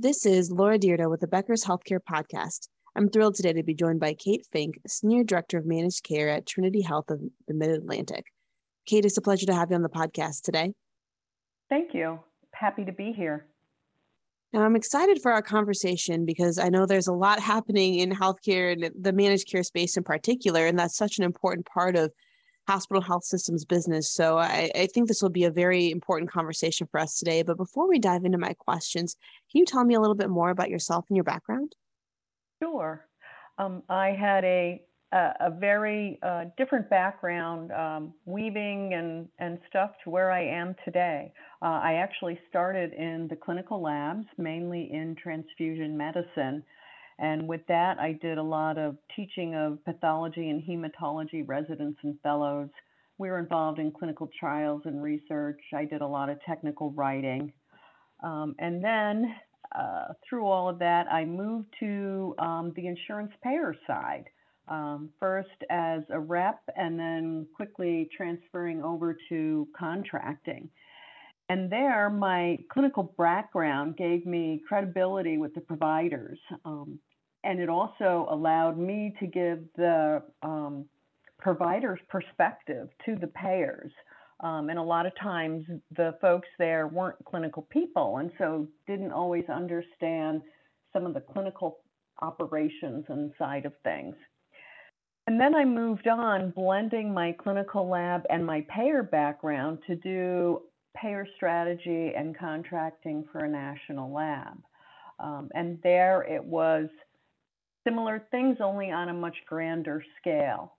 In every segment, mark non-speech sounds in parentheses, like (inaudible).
This is Laura Dyrda with the Becker's Healthcare Podcast. I'm thrilled today to be joined by Kate Fink, Senior Director of Managed Care at Trinity Health of the Mid Atlantic. Kate, it's a pleasure to have you on the podcast today. Thank you. Happy to be here. Now, I'm excited for our conversation because I know there's a lot happening in healthcare and the managed care space in particular, and that's such an important part of hospital health systems business. So I, I, think this will be a very important conversation for us today. But before we dive into my questions, can you tell me a little bit more about yourself and your background? Sure. Um, I had a a, a very uh, different background, um, weaving and and stuff, to where I am today. Uh, I actually started in the clinical labs, mainly in transfusion medicine. And with that, I did a lot of teaching of pathology and hematology residents and fellows. We were involved in clinical trials and research. I did a lot of technical writing. Um, and then uh, through all of that, I moved to um, the insurance payer side. Um, first as a rep and then quickly transferring over to contracting. And there, my clinical background gave me credibility with the providers. Um, and it also allowed me to give the um, provider's perspective to the payers. Um, and a lot of times the folks there weren't clinical people and so didn't always understand some of the clinical operations and side of things. And then I moved on, blending my clinical lab and my payer background to do payer strategy and contracting for a national lab. Um, and there it was similar things, only on a much grander scale.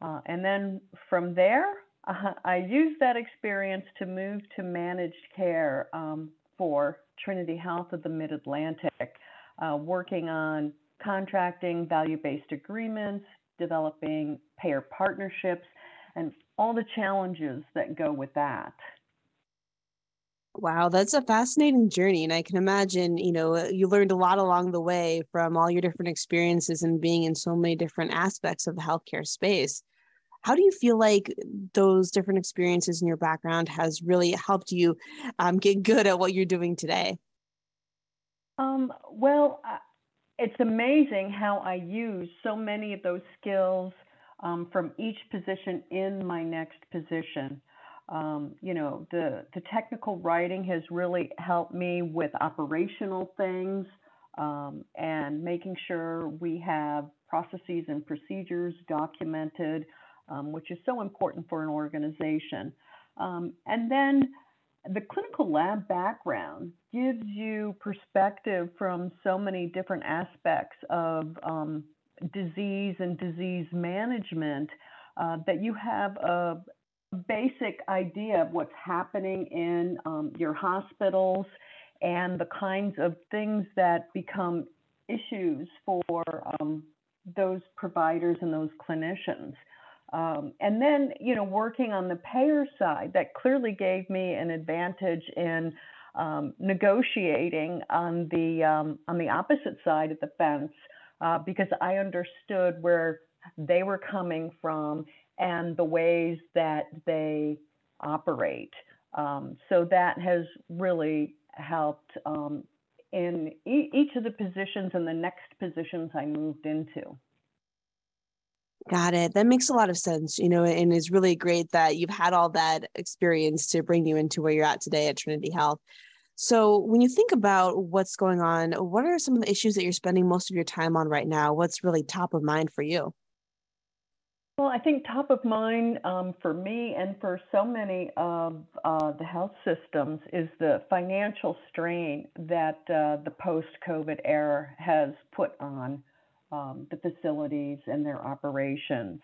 Uh, and then from there, uh, (laughs) I used that experience to move to managed care um, for Trinity Health of the Mid Atlantic, uh, working on contracting, value based agreements, developing payer partnerships, and all the challenges that go with that. Wow, that's a fascinating journey. And I can imagine, you know, uh, you learned a lot along the way from all your different experiences and being in so many different aspects of the healthcare space. How do you feel like those different experiences in your background has really helped you um, get good at what you're doing today? Um, well, it's amazing how I use so many of those skills um, from each position in my next position. Um, you know, the, the technical writing has really helped me with operational things um, and making sure we have processes and procedures documented, um, which is so important for an organization. Um, and then the clinical lab background gives you perspective from so many different aspects of um, disease and disease management uh, that you have a, basic idea of what's happening in um, your hospitals and the kinds of things that become issues for um, those providers and those clinicians. Um, and then, you know, working on the payer side, that clearly gave me an advantage in um, negotiating on the um, on the opposite side of the fence uh, because I understood where they were coming from and the ways that they operate. Um, so that has really helped um, in e- each of the positions and the next positions I moved into. Got it. That makes a lot of sense, you know, and it's really great that you've had all that experience to bring you into where you're at today at Trinity Health. So, when you think about what's going on, what are some of the issues that you're spending most of your time on right now? What's really top of mind for you? Well, I think top of mind um, for me and for so many of uh, the health systems is the financial strain that uh, the post COVID era has put on um, the facilities and their operations.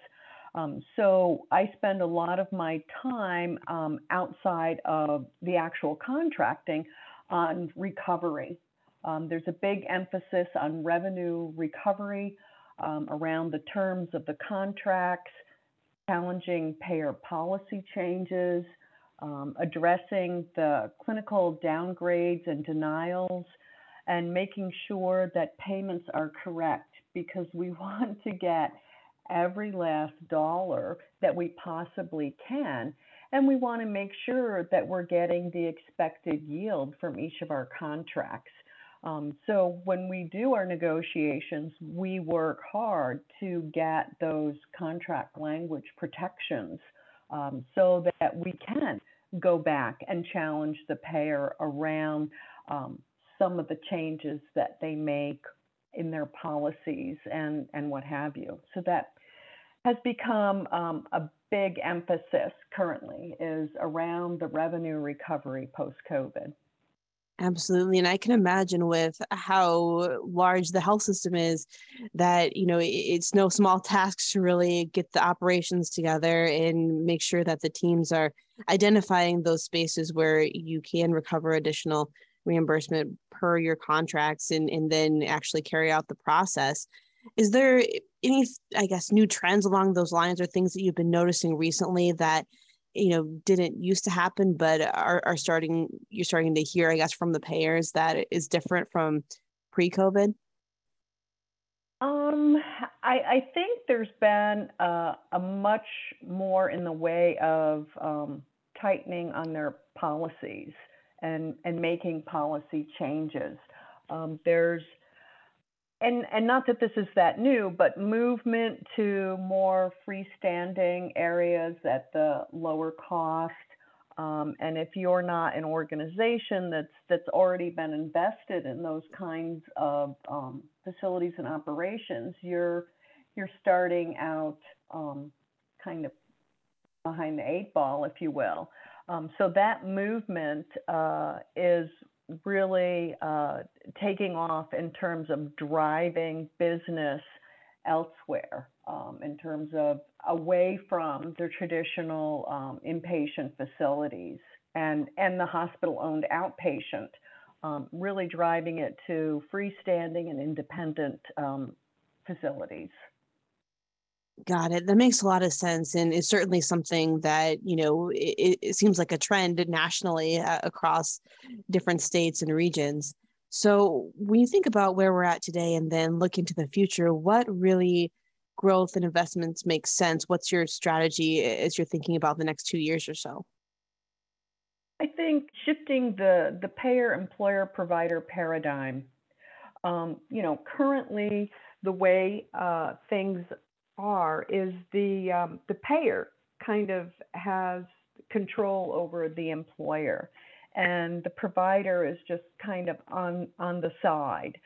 Um, so I spend a lot of my time um, outside of the actual contracting on recovery. Um, there's a big emphasis on revenue recovery um, around the terms of the contracts, challenging payer policy changes, um, addressing the clinical downgrades and denials, and making sure that payments are correct because we (laughs) want to get every last dollar that we possibly can. And we want to make sure that we're getting the expected yield from each of our contracts. Um, so when we do our negotiations, we work hard to get those contract language protections um, so that we can go back and challenge the payer around um, some of the changes that they make in their policies and, and what have you. So that has become um, a big emphasis currently is around the revenue recovery post COVID. Absolutely. And I can imagine with how large the health system is that, you know, it's no small task to really get the operations together and make sure that the teams are identifying those spaces where you can recover additional reimbursement per your contracts and, and then actually carry out the process. Is there any, I guess, new trends along those lines or things that you've been noticing recently that you know didn't used to happen but are, are starting you're starting to hear i guess from the payers that is different from pre-covid um, I, I think there's been a much more in the way of um, tightening on their policies and, and making policy changes. Um, there's and and not that this is that new, but movement to more freestanding areas at the lower cost. Um, and if you're not an organization that's that's already been invested in those kinds of um, facilities and operations, you're you're starting out um, kind of behind the eight ball, if you will. Um, so that movement uh, is really uh, taking off in terms of driving business elsewhere, um, in terms of away from the traditional um, inpatient facilities and, and the hospital owned outpatient, um, really driving it to freestanding and independent um, facilities. Got it. That makes a lot of sense, and it's certainly something that you know it, it seems like a trend nationally uh, across different states and regions. So when you think about where we're at today, and then look into the future, what really growth and investments make sense? What's your strategy as you're thinking about the next two years or so? I think shifting the the payer employer provider paradigm. Um, you know, currently the way uh, things are is the um, the payer kind of has control over the employer, and the provider is just kind of on on the side.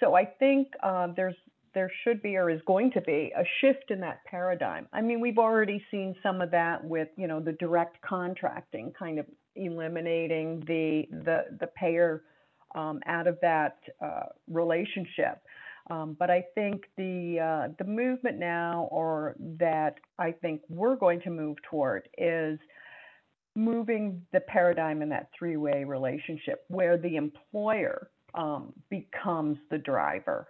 So I think uh, there's there should be or is going to be a shift in that paradigm. I mean, we've already seen some of that with you know the direct contracting, kind of eliminating the the the payer um, out of that uh, relationship. Um, but I think the uh, the movement now, or that I think we're going to move toward, is moving the paradigm in that three-way relationship where the employer um, becomes the driver,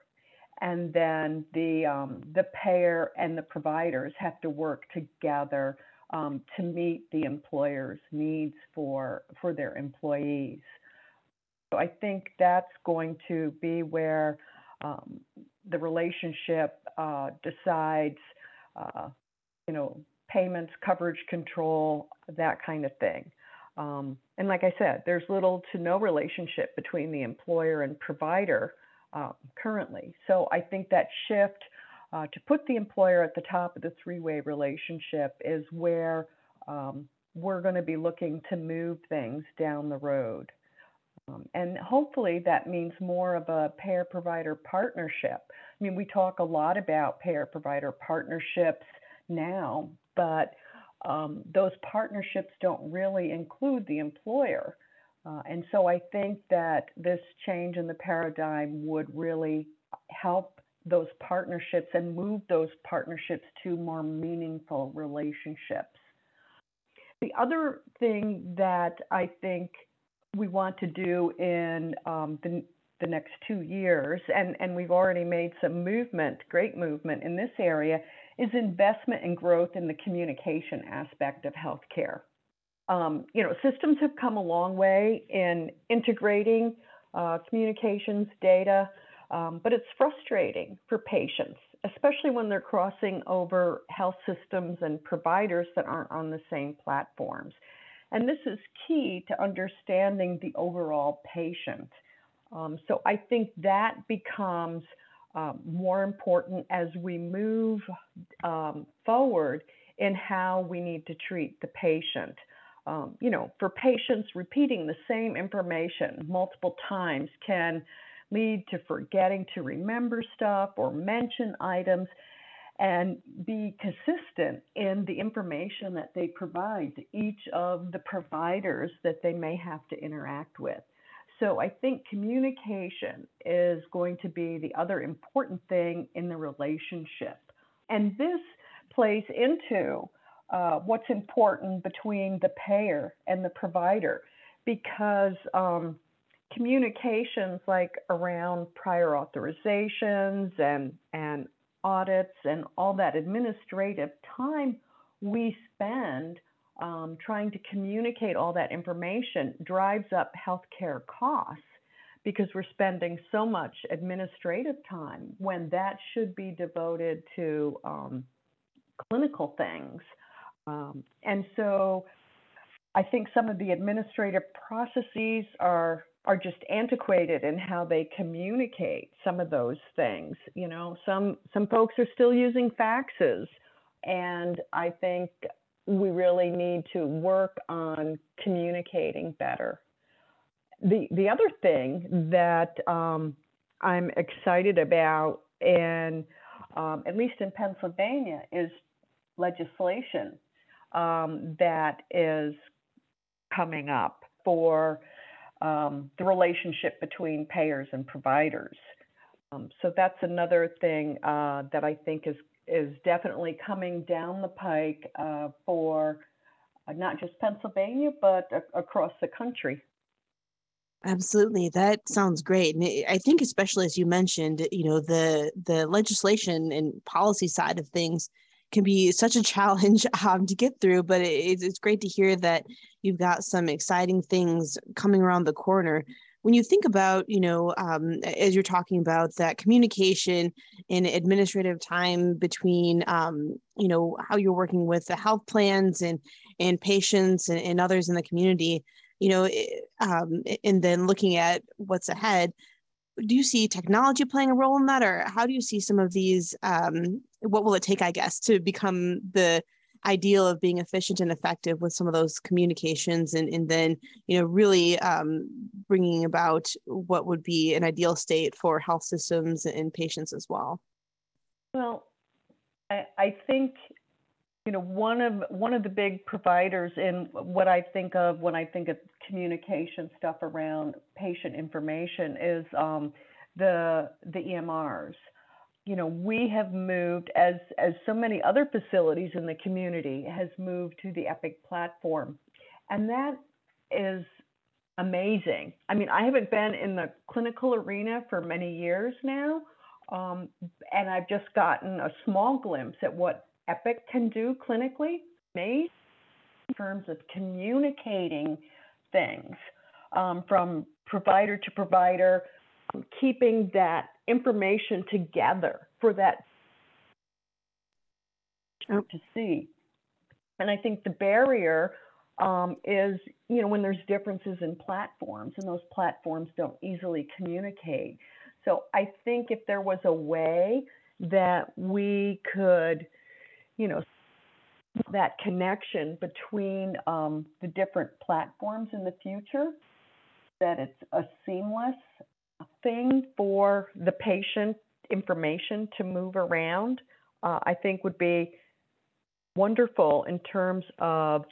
and then the um, the payer and the providers have to work together um, to meet the employer's needs for for their employees. So I think that's going to be where um, the relationship uh, decides, uh, you know, payments, coverage control, that kind of thing. Um, and like I said, there's little to no relationship between the employer and provider uh, currently. So I think that shift uh, to put the employer at the top of the three way relationship is where um, we're going to be looking to move things down the road. Um, and hopefully that means more of a payer provider partnership. I mean, we talk a lot about payer provider partnerships now, but um, those partnerships don't really include the employer. Uh, and so I think that this change in the paradigm would really help those partnerships and move those partnerships to more meaningful relationships. The other thing that I think we want to do in um, the, the next two years, and, and we've already made some movement, great movement in this area, is investment and growth in the communication aspect of healthcare. Um, you know, systems have come a long way in integrating uh, communications data, um, but it's frustrating for patients, especially when they're crossing over health systems and providers that aren't on the same platforms. And this is key to understanding the overall patient. Um, so I think that becomes um, more important as we move um, forward in how we need to treat the patient. Um, you know, for patients, repeating the same information multiple times can lead to forgetting to remember stuff or mention items and be consistent in the information that they provide to each of the providers that they may have to interact with. So I think communication is going to be the other important thing in the relationship. And this plays into uh, what's important between the payer and the provider because um, communications like around prior authorizations and, and audits and all that administrative time we spend um, trying to communicate all that information drives up healthcare costs because we're spending so much administrative time when that should be devoted to um, clinical things. Um, and so I think some of the administrative processes are are just antiquated in how they communicate some of those things. You know, some some folks are still using faxes, and I think we really need to work on communicating better. The, the other thing that um, I'm excited about, and um, at least in Pennsylvania, is legislation um, that is coming up for um, the relationship between payers and providers. Um, so that's another thing uh, that I think is is definitely coming down the pike uh, for uh, not just Pennsylvania, but a- across the country. Absolutely, that sounds great, and I think especially as you mentioned, you know, the the legislation and policy side of things can be such a challenge (laughs) um, to get through. But it, it's great to hear that you've got some exciting things coming around the corner when you think about you know um, as you're talking about that communication and administrative time between um, you know how you're working with the health plans and and patients and, and others in the community you know um, and then looking at what's ahead do you see technology playing a role in that or how do you see some of these um, what will it take i guess to become the ideal of being efficient and effective with some of those communications and, and then you know really um, bringing about what would be an ideal state for health systems and patients as well? Well I, I think you know one of one of the big providers in what I think of when I think of communication stuff around patient information is um, the the EMRs you know, we have moved as as so many other facilities in the community has moved to the Epic platform. And that is amazing. I mean, I haven't been in the clinical arena for many years now, um, and I've just gotten a small glimpse at what Epic can do clinically, in terms of communicating things um, from provider to provider, keeping that information together for that oh. to see. And I think the barrier um, is, you know, when there's differences in platforms and those platforms don't easily communicate. So I think if there was a way that we could, you know, that connection between um, the different platforms in the future, that it's a seamless thing for the patient information to move around, uh, I think would be wonderful in terms of,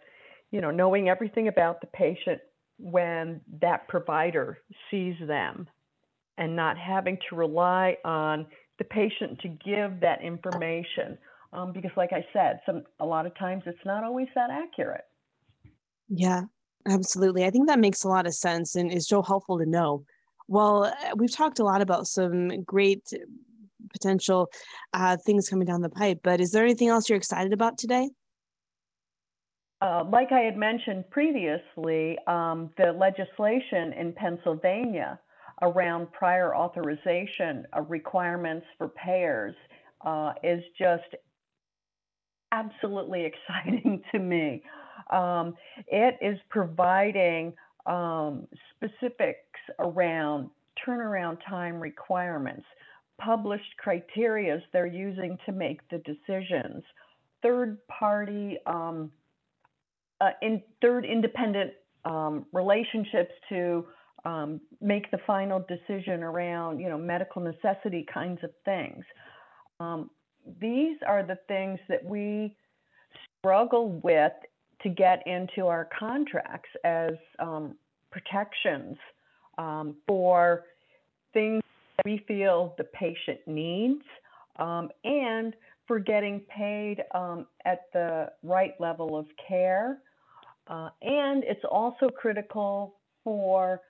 you know, knowing everything about the patient when that provider sees them and not having to rely on the patient to give that information. Um, because like I said, some a lot of times it's not always that accurate. Yeah, absolutely. I think that makes a lot of sense and is so helpful to know. Well, uh, we've talked a lot about some great potential uh, things coming down the pipe, but is there anything else you're excited about today? Uh, like I had mentioned previously, um, the legislation in Pennsylvania around prior authorization requirements for payers uh, is just absolutely (laughs) exciting to me. Um, it is providing um, specifics around turnaround time requirements, published criterias they're using to make the decisions, third party, um, uh, in third independent um, relationships to um, make the final decision around, you know, medical necessity kinds of things. Um, these are the things that we struggle with to get into our contracts as um, protections um, for things that we feel the patient needs um, and for getting paid um, at the right level of care. Uh, and it's also critical for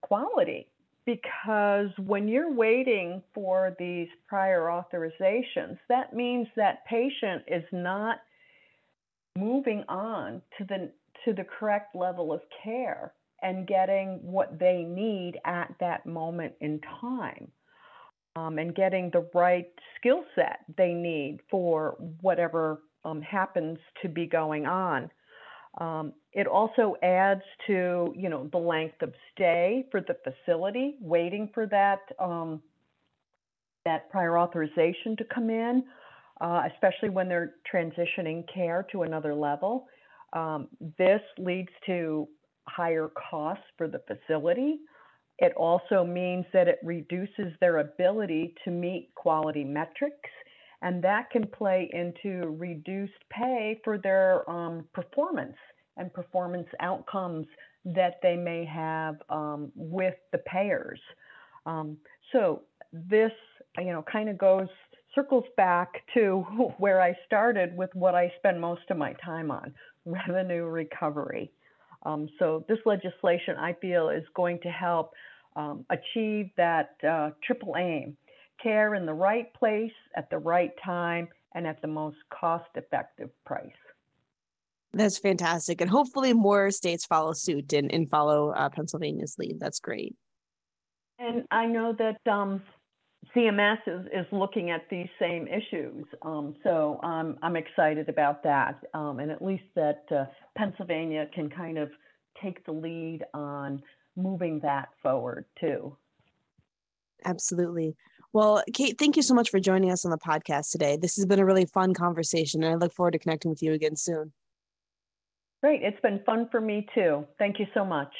quality because when you're waiting for these prior authorizations, that means that patient is not moving on to the to the correct level of care and getting what they need at that moment in time um, and getting the right skill set they need for whatever um, happens to be going on. Um, it also adds to, you know, the length of stay for the facility, waiting for that um, that prior authorization to come in, uh, especially when they're transitioning care to another level. Um, this leads to higher costs for the facility. It also means that it reduces their ability to meet quality metrics, and that can play into reduced pay for their um, performance and performance outcomes that they may have um, with the payers. Um, so this, you know, kind of goes circles back to (laughs) where I started with what I spend most of my time on, (laughs) revenue recovery. Um, so this legislation, I feel, is going to help um, achieve that uh, triple aim: care in the right place at the right time and at the most cost-effective price. That's fantastic. And hopefully more states follow suit and, and follow uh, Pennsylvania's lead. That's great. And I know that um, CMS is, is looking at these same issues. Um, so I'm, I'm excited about that. Um, and at least that uh, Pennsylvania can kind of take the lead on moving that forward too. Absolutely. Well, Kate, thank you so much for joining us on the podcast today. This has been a really fun conversation, and I look forward to connecting with you again soon. Great. It's been fun for me too. Thank you so much.